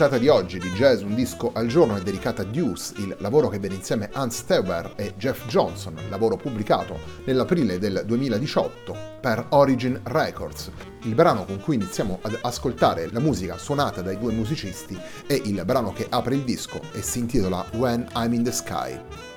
Puntata di oggi di Jazz Un disco al giorno è dedicata a Deuce, il lavoro che vede insieme Hans Teuber e Jeff Johnson, lavoro pubblicato nell'aprile del 2018 per Origin Records. Il brano con cui iniziamo ad ascoltare la musica suonata dai due musicisti è il brano che apre il disco e si intitola When I'm in the Sky.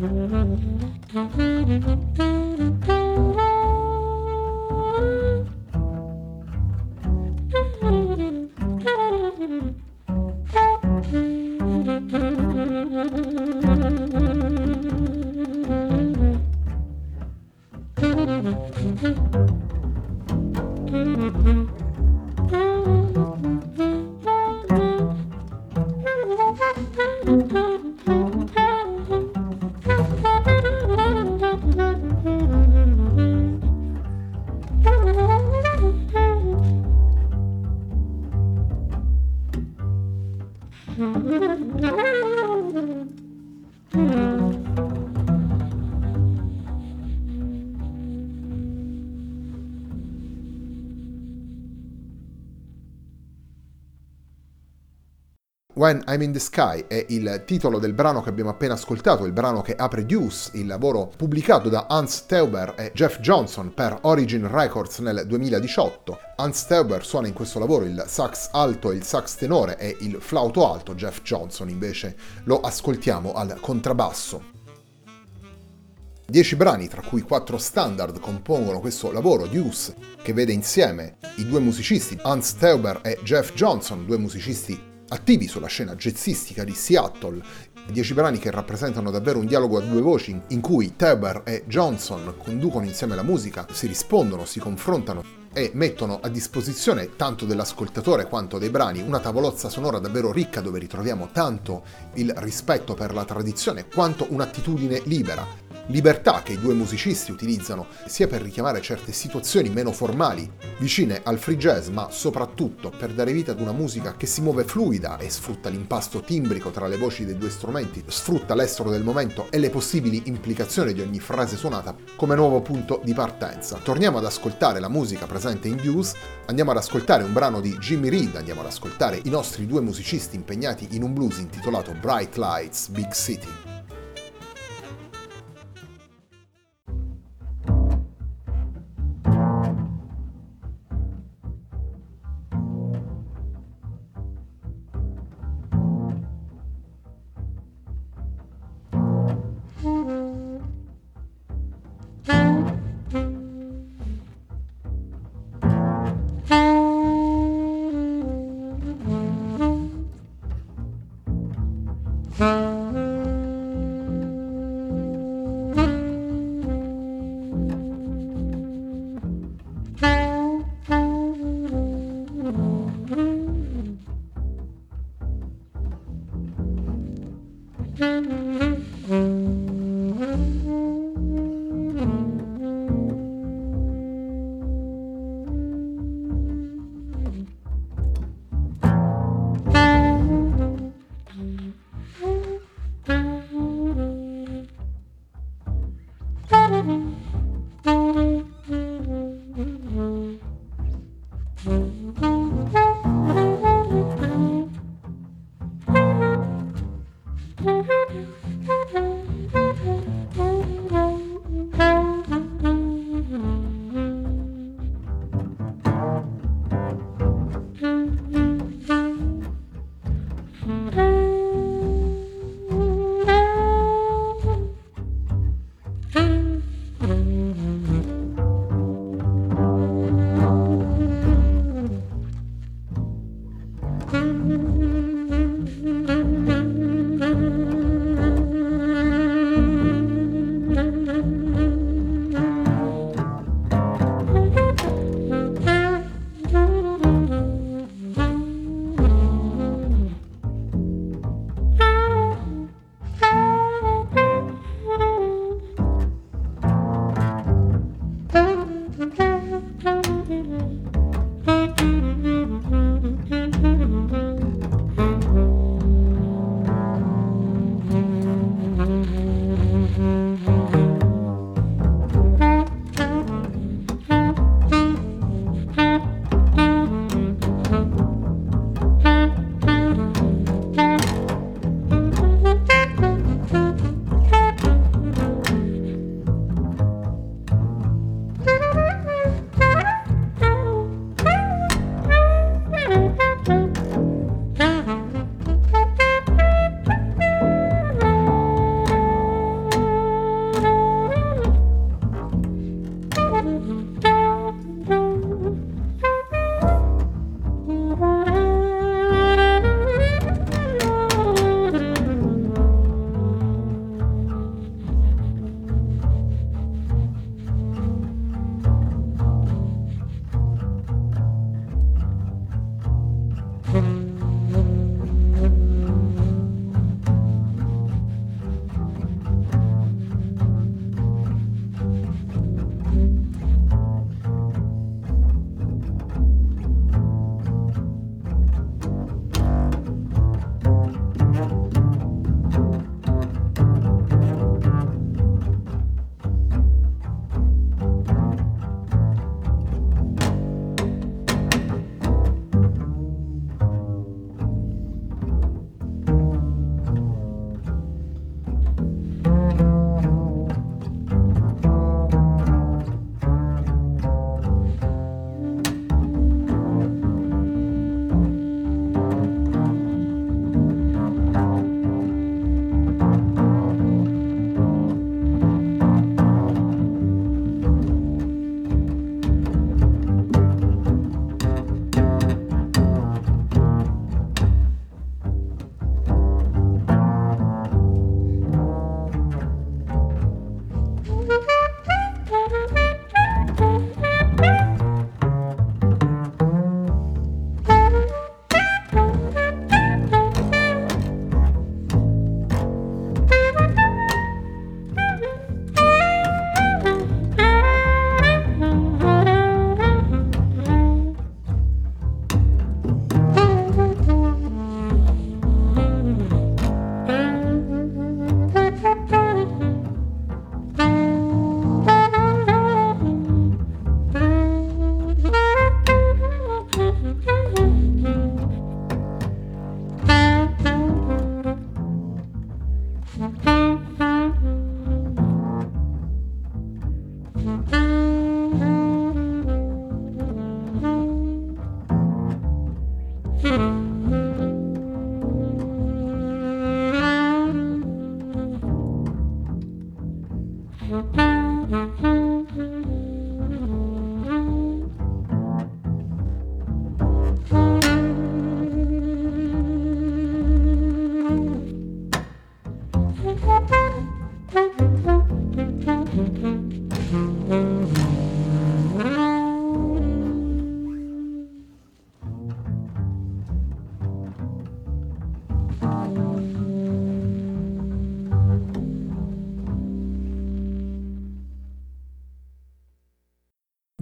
Thank you. Mm-hmm. When I'm in the Sky è il titolo del brano che abbiamo appena ascoltato, il brano che apre Deuce, il lavoro pubblicato da Hans Teuber e Jeff Johnson per Origin Records nel 2018. Hans Teuber suona in questo lavoro il sax alto e il sax tenore e il flauto alto, Jeff Johnson invece lo ascoltiamo al contrabbasso. Dieci brani, tra cui quattro standard, compongono questo lavoro, Deuce, che vede insieme i due musicisti, Hans Teuber e Jeff Johnson, due musicisti attivi sulla scena jazzistica di Seattle, dieci brani che rappresentano davvero un dialogo a due voci in cui Teber e Johnson conducono insieme la musica, si rispondono, si confrontano e mettono a disposizione tanto dell'ascoltatore quanto dei brani una tavolozza sonora davvero ricca dove ritroviamo tanto il rispetto per la tradizione quanto un'attitudine libera libertà che i due musicisti utilizzano sia per richiamare certe situazioni meno formali, vicine al free jazz, ma soprattutto per dare vita ad una musica che si muove fluida e sfrutta l'impasto timbrico tra le voci dei due strumenti, sfrutta l'estero del momento e le possibili implicazioni di ogni frase suonata come nuovo punto di partenza. Torniamo ad ascoltare la musica presente in Deuce, andiamo ad ascoltare un brano di Jimmy Reed, andiamo ad ascoltare i nostri due musicisti impegnati in un blues intitolato Bright Lights, Big City.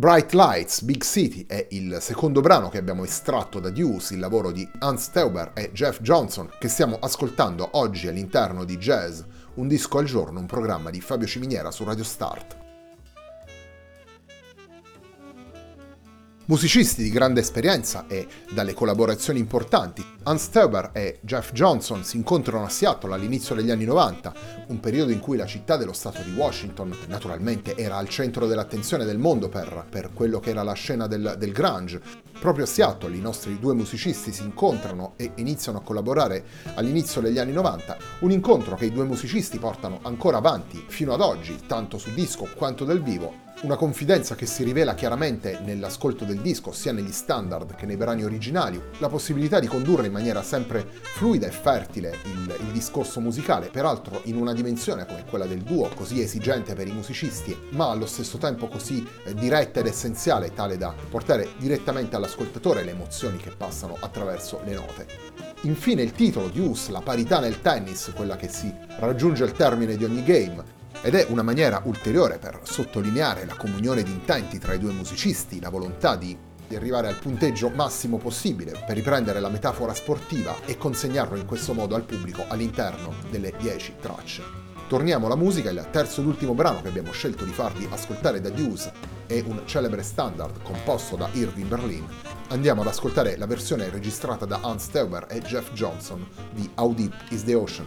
Bright Lights, Big City è il secondo brano che abbiamo estratto da Deuce, il lavoro di Hans Teuber e Jeff Johnson, che stiamo ascoltando oggi all'interno di Jazz, un disco al giorno, un programma di Fabio Ciminiera su Radio Start. Musicisti di grande esperienza e dalle collaborazioni importanti, Hans Teuber e Jeff Johnson si incontrano a Seattle all'inizio degli anni 90, un periodo in cui la città dello stato di Washington naturalmente era al centro dell'attenzione del mondo per, per quello che era la scena del, del grunge. Proprio a Seattle i nostri due musicisti si incontrano e iniziano a collaborare all'inizio degli anni 90, un incontro che i due musicisti portano ancora avanti fino ad oggi, tanto su disco quanto dal vivo, una confidenza che si rivela chiaramente nell'ascolto del disco, sia negli standard che nei brani originali, la possibilità di condurre in maniera sempre fluida e fertile il, il, discorso musicale, peraltro in una dimensione come quella del duo, così esigente per i musicisti, ma allo stesso tempo così eh, diretta ed essenziale, tale da portare direttamente all'ascoltatore le emozioni che passano attraverso le note. Infine il titolo di US, la parità nel tennis, quella che si raggiunge al termine di ogni game, ed è una maniera ulteriore per sottolineare la comunione di intenti tra i due musicisti, la volontà di, di arrivare al punteggio massimo possibile per riprendere la metafora sportiva e consegnarlo in questo modo al pubblico all'interno delle 10 tracce. Torniamo alla musica, il terzo ed ultimo brano che abbiamo scelto di farvi ascoltare da Deuce è un celebre standard composto da Irving Berlin. Andiamo ad ascoltare la versione registrata da Hans Teuber e Jeff Johnson di How Deep is the Ocean.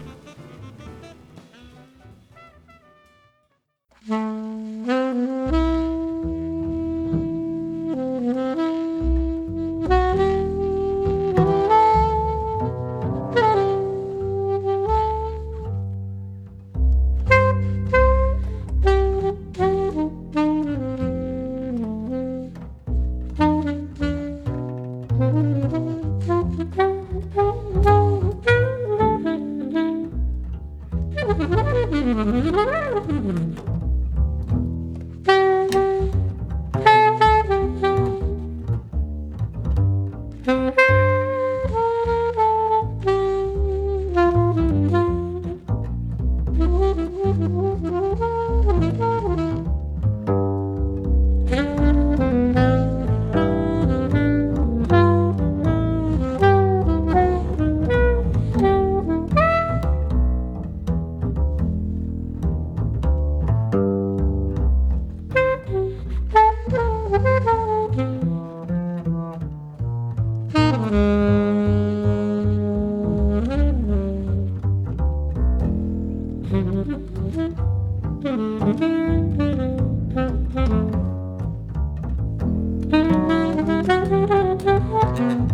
thank you.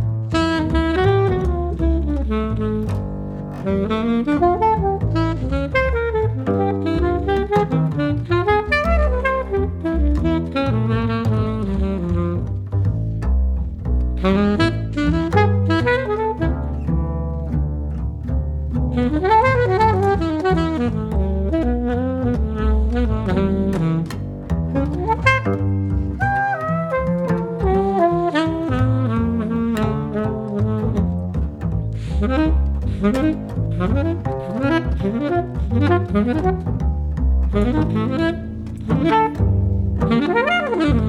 Thank you.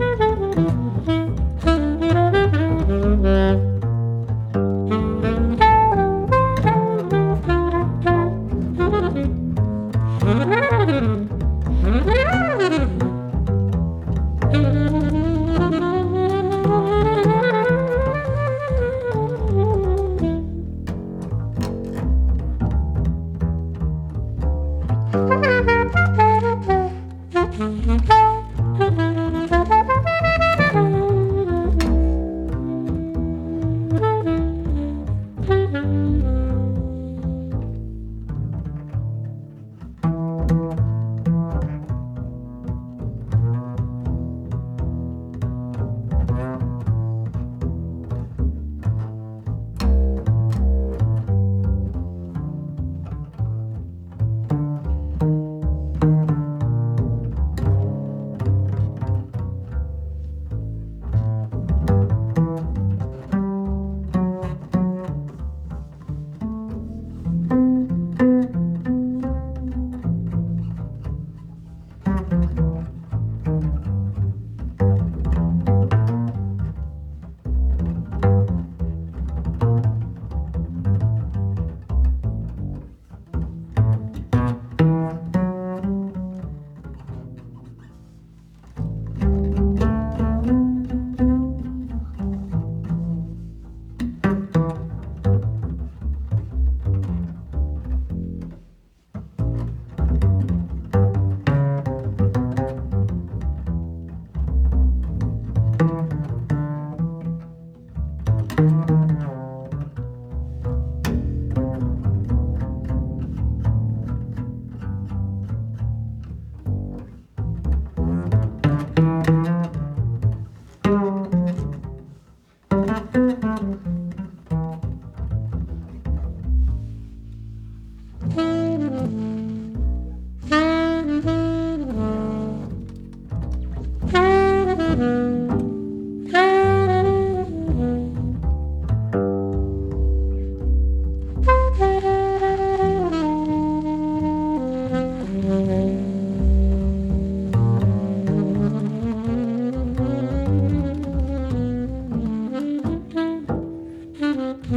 Mm-hmm.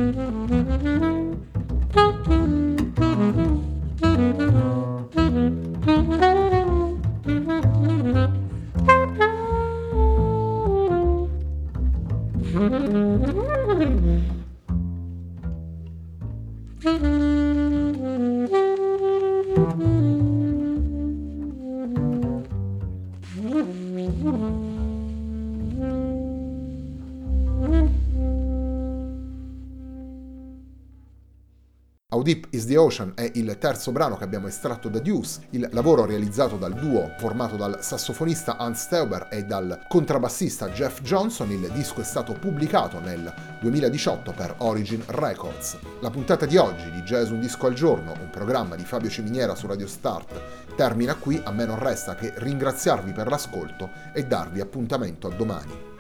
Thank you. Is the Ocean è il terzo brano che abbiamo estratto da Deuce, il lavoro realizzato dal duo formato dal sassofonista Hans Teuber e dal contrabbassista Jeff Johnson. Il disco è stato pubblicato nel 2018 per Origin Records. La puntata di oggi di Jazz Un Disco al Giorno, un programma di Fabio Ciminiera su Radio Start, termina qui. A me non resta che ringraziarvi per l'ascolto e darvi appuntamento a domani.